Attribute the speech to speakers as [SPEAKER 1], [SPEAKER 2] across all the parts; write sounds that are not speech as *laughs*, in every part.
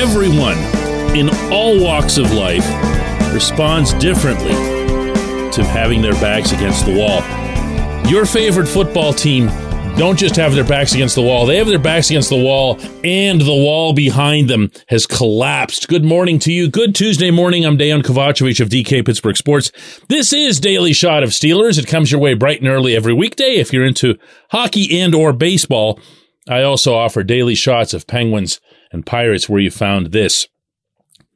[SPEAKER 1] Everyone in all walks of life responds differently to having their backs against the wall. Your favorite football team don't just have their backs against the wall, they have their backs against the wall, and the wall behind them has collapsed. Good morning to you. Good Tuesday morning. I'm Dejan Kovacevic of DK Pittsburgh Sports. This is Daily Shot of Steelers. It comes your way bright and early every weekday if you're into hockey and or baseball. I also offer daily shots of Penguins and Pirates where you found this.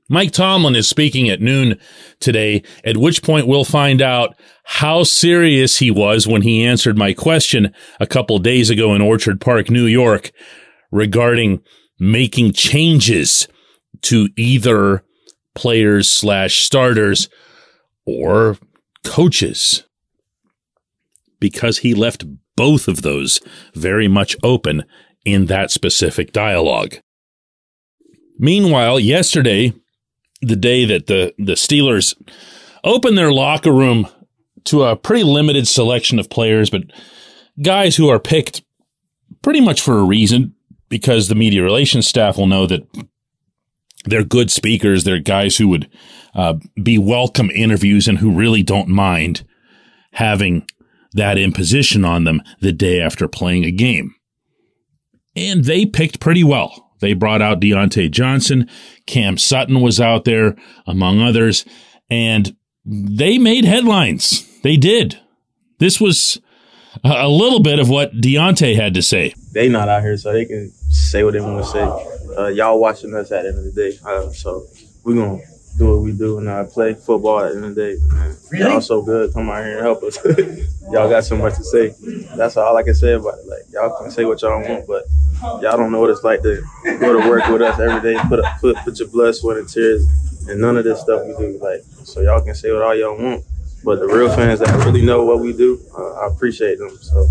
[SPEAKER 1] Mike Tomlin is speaking at noon today, at which point we'll find out how serious he was when he answered my question a couple days ago in Orchard Park, New York, regarding making changes to either players slash starters or coaches. Because he left both of those very much open in that specific dialogue. Meanwhile, yesterday, the day that the, the Steelers opened their locker room to a pretty limited selection of players, but guys who are picked pretty much for a reason because the media relations staff will know that they're good speakers. They're guys who would uh, be welcome interviews and who really don't mind having that imposition on them the day after playing a game. And they picked pretty well. They brought out Diontae Johnson. Cam Sutton was out there, among others, and they made headlines. They did. This was a little bit of what Diontae had to say.
[SPEAKER 2] They not out here, so they can say what they want to say. Uh, y'all watching us at the end of the day, uh, so we're gonna do what we do and uh, play football at the end of the day. Man. Really? Y'all so good. Come out here and help us. *laughs* y'all got so much to say. That's all I can say about it. Like y'all can say what y'all want, but y'all don't know what it's like to go to work with us every day, put up, put put your blood, sweat, and tears, and none of this stuff we do. Like, so y'all can say what all y'all want, but the real fans that really know what we do, uh, I appreciate them. So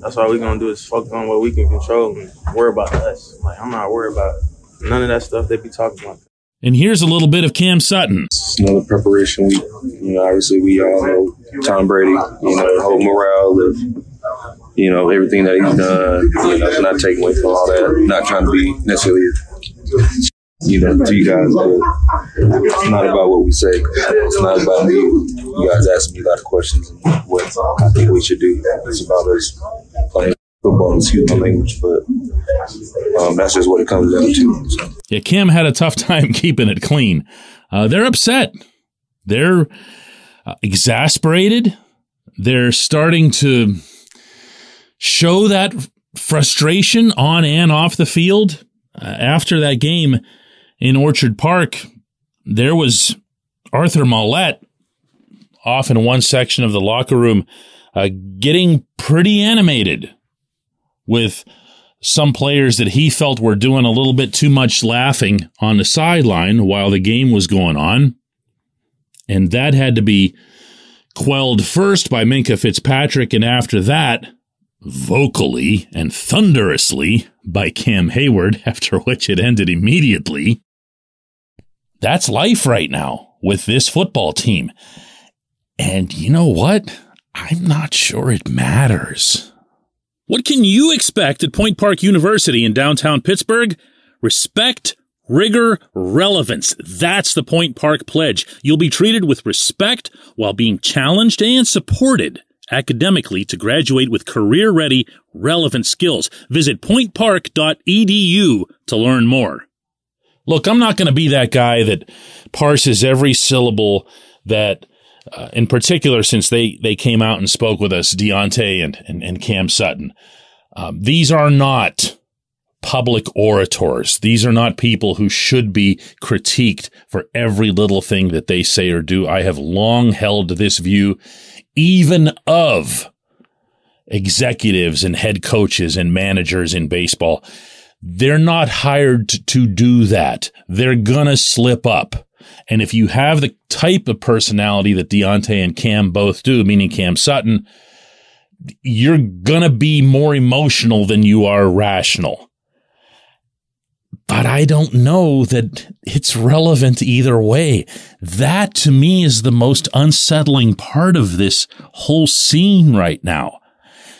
[SPEAKER 2] that's all we're gonna do is focus on what we can control and worry about us. Like, I'm not worried about none of that stuff they be talking about.
[SPEAKER 1] And here's a little bit of Cam Sutton.
[SPEAKER 3] It's another preparation week. You know, obviously we all know Tom Brady. You know, the whole morale of you know, everything that he's done, you know, not taking away from all that, not trying to be necessarily, you know, to you guys, but it's not about what we say. It's not about me. You guys asking me a lot of questions and what I think we should do. It's about us playing football, excuse my language, but um, that's just what it comes down to. So.
[SPEAKER 1] Yeah, Kim had a tough *laughs* time keeping it clean. Uh, they're upset. They're uh, exasperated. They're starting to show that frustration on and off the field. Uh, after that game in Orchard Park, there was Arthur Maulet off in one section of the locker room uh, getting pretty animated with some players that he felt were doing a little bit too much laughing on the sideline while the game was going on. And that had to be quelled first by Minkah Fitzpatrick. And after that, vocally and thunderously by Cam Heyward, *laughs* after which it ended immediately. That's life right now with this football team. And you know what? I'm not sure it matters. What can you expect at Point Park University in downtown Pittsburgh? Respect, Rigor, relevance. That's the Point Park pledge. You'll be treated with respect while being challenged and supported academically to graduate with career ready, relevant skills. Visit pointpark.edu to learn more. Look, I'm not going to be that guy that parses every syllable that, uh, in particular, since they, they came out and spoke with us, Diontae and, and, and Cam Sutton. Um, these are not public orators. These are not people who should be critiqued for every little thing that they say or do. I have long held this view, even of executives and head coaches and managers in baseball. They're not hired to do that. They're gonna slip up. And if you have the type of personality that Diontae and Cam both do, meaning Cam Sutton, you're gonna be more emotional than you are rational but I don't know that it's relevant either way. That to me is the most unsettling part of this whole scene right now.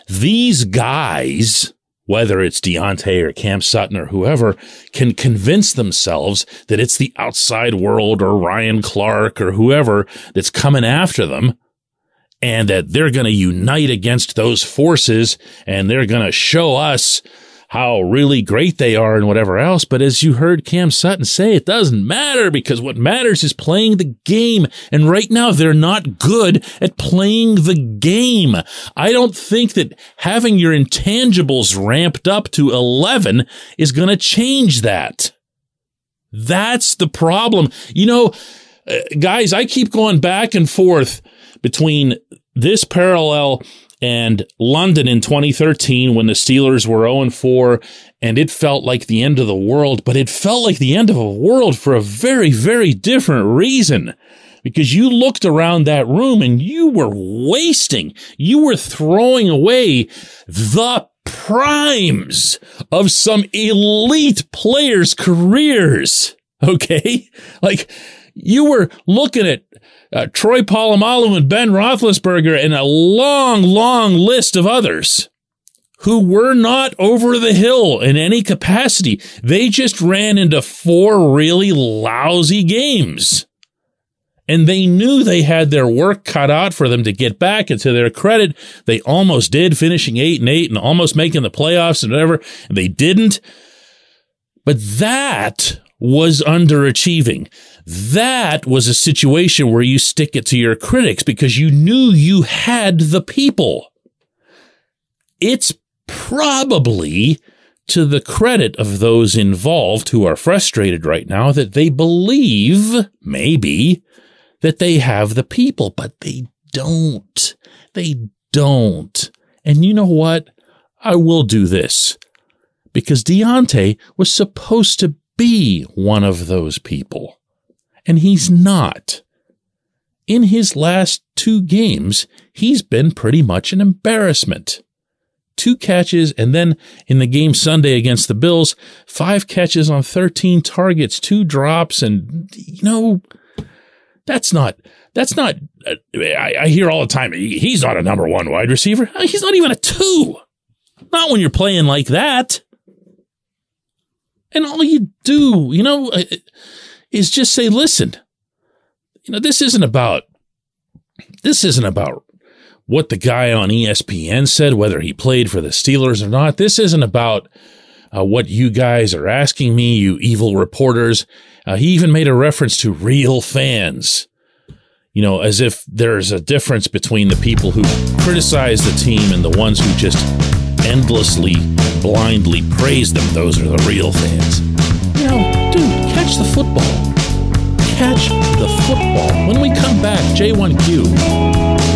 [SPEAKER 1] These guys, whether it's Diontae or Cam Sutton or whoever, can convince themselves that it's the outside world or Ryan Clark or whoever that's coming after them and that they're going to unite against those forces and they're going to show us how really great they are and whatever else. But as you heard Cam Sutton say, it doesn't matter because what matters is playing the game. And right now they're not good at playing the game. I don't think that having your intangibles ramped up to 11 is going to change that. That's the problem. You know, uh, guys, I keep going back and forth between this parallel and London in 2013 when the Steelers were 0 4 and it felt like the end of the world, but it felt like the end of a world for a very, very different reason. Because you looked around that room and you were wasting, you were throwing away the primes of some elite players' careers. *laughs* Okay. Like you were looking at uh, Troy Polamalu and Ben Roethlisberger and a long, long list of others who were not over the hill in any capacity. They just ran into four really lousy games. And they knew they had their work cut out for them to get back. And to their credit, they almost did, finishing eight and eight and almost making the playoffs and whatever. And they didn't. But that was underachieving. That was a situation where you stick it to your critics because you knew you had the people. It's probably to the credit of those involved who are frustrated right now that they believe, maybe, that they have the people, but they don't. They don't. And you know what? I will do this because Diontae was supposed to be one of those people. And he's not. In his last two games, he's been pretty much an embarrassment. Two catches, and then in the game Sunday against the Bills, five catches on 13 targets, two drops, and, you know, that's not, that's not, uh, I, I hear all the time, he's not a number one wide receiver. He's not even a two. Not when you're playing like that. And all you do, you know, uh, is just say, listen, you know, this isn't about, this isn't about what the guy on ESPN said, whether he played for the Steelers or not. This isn't about uh, what you guys are asking me, you evil reporters. Uh, he even made a reference to real fans, you know, as if there's a difference between the people who criticize the team and the ones who just endlessly, blindly praise them. Those are the real fans. Now, dude, catch the football. Catch the football. When we come back, J1Q.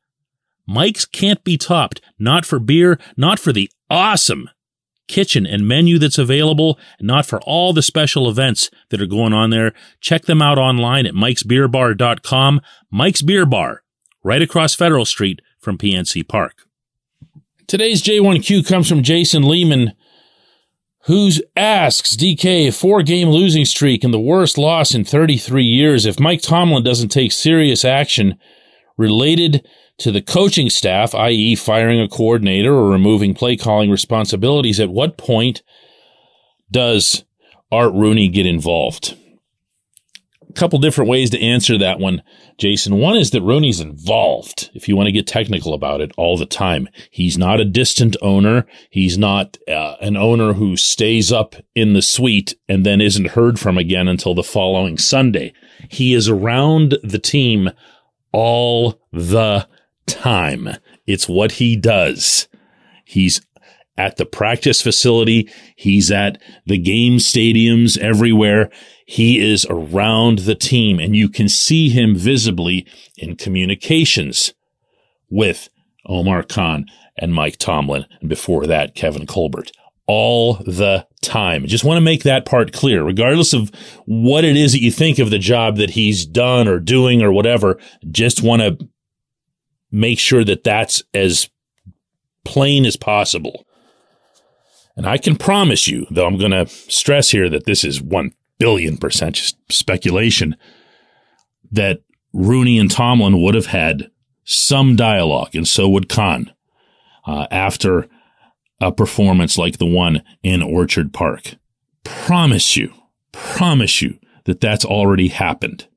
[SPEAKER 1] Mike's can't be topped, not for beer, not for the awesome kitchen and menu that's available, not for all the special events that are going on there. Check them out online at mikesbeerbar.com. Mike's Beer Bar, right across Federal Street from PNC Park. Today's J1Q comes from Jason Lehman, who asks DK, a four game losing streak and the worst loss in 33 years. If Mike Tomlin doesn't take serious action related to the coaching staff, i.e., firing a coordinator or removing play calling responsibilities, at what point does Art Rooney get involved? A couple different ways to answer that one, Jason. One is that Rooney's involved, if you want to get technical about it, all the time. He's not a distant owner. He's not uh, an owner who stays up in the suite and then isn't heard from again until the following Sunday. He is around the team all the time. It's what he does. He's at the practice facility. He's at the game stadiums everywhere. He is around the team and you can see him visibly in communications with Omar Khan and Mike Tomlin. And before that, Kevin Colbert all the time. Just want to make that part clear, regardless of what it is that you think of the job that he's done or doing or whatever. Just want to make sure that that's as plain as possible. And I can promise you, though I'm going to stress here that this is 1 billion percent just speculation, that Rooney and Tomlin would have had some dialogue, and so would Khan, uh, after a performance like the one in Orchard Park. Promise you, promise you that that's already happened.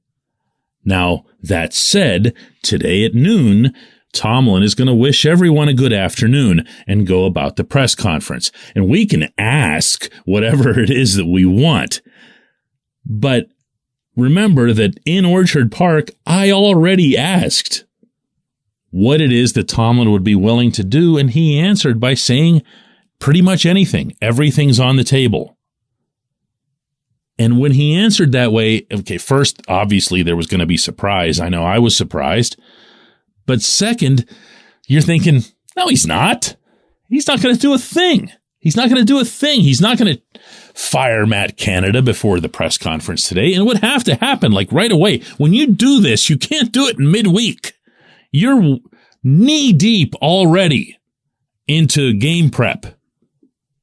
[SPEAKER 1] Now, that said, today at noon, Tomlin is going to wish everyone a good afternoon and go about the press conference. And we can ask whatever it is that we want. But remember that in Orchard Park, I already asked what it is that Tomlin would be willing to do. And he answered by saying pretty much anything. Everything's on the table. And when he answered that way, okay, first, obviously there was going to be surprise. I know I was surprised. But second, you're thinking, no, he's not. He's not going to do a thing. He's not going to do a thing. He's not going to fire Matt Canada before the press conference today. And it would have to happen like right away. When you do this, you can't do it in midweek. You're knee deep already into game prep.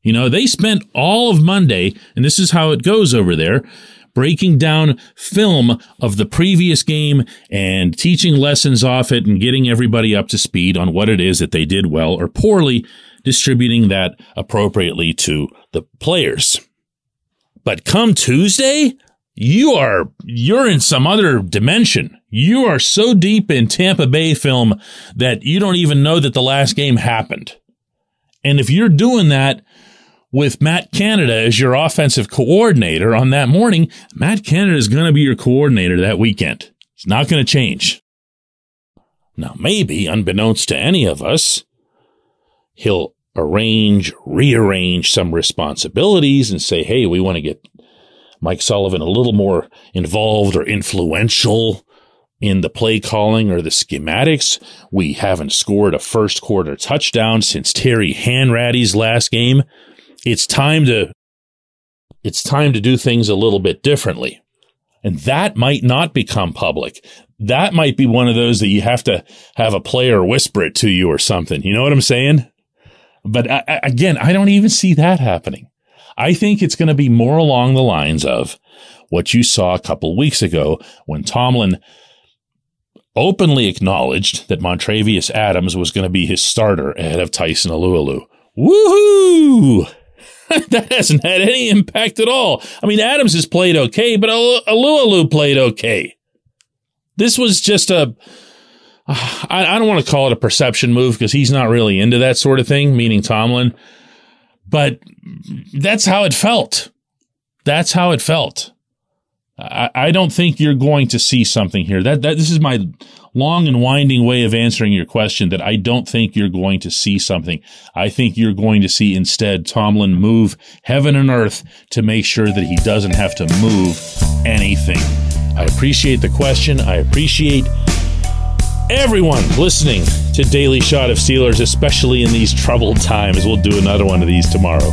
[SPEAKER 1] You know, they spent all of Monday, and this is how it goes over there breaking down film of the previous game and teaching lessons off it and getting everybody up to speed on what it is that they did well or poorly, distributing that appropriately to the players. But come Tuesday, you are, you're in some other dimension. You are so deep in Tampa Bay film that you don't even know that the last game happened. And if you're doing that, with Matt Canada as your offensive coordinator on that morning, Matt Canada is going to be your coordinator that weekend. It's not going to change. Now, maybe, unbeknownst to any of us, he'll arrange, rearrange some responsibilities and say, hey, we want to get Mike Sullivan a little more involved or influential in the play calling or the schematics. We haven't scored a first quarter touchdown since Terry Hanratty's last game it's time to it's time to do things a little bit differently. And that might not become public. That might be one of those that you have to have a player whisper it to you or something. You know what I'm saying? But I, again, I don't even see that happening. I think it's going to be more along the lines of what you saw a couple weeks ago when Tomlin openly acknowledged that Montravius Adams was going to be his starter ahead of Tyson Alualu. Woohoo! *laughs* that hasn't had any impact at all. I mean, Adams has played okay, but Alualu played okay. This was just a. *sighs* I, I don't want to call it a perception move because he's not really into that sort of thing, meaning Tomlin. But that's how it felt. That's how it felt. I, I don't think you're going to see something here. That that this is my long and winding way of answering your question that I don't think you're going to see something. I think you're going to see instead Tomlin move heaven and earth to make sure that he doesn't have to move anything. I appreciate the question. I appreciate everyone listening to Daily Shot of Steelers, especially in these troubled times. We'll do another one of these tomorrow.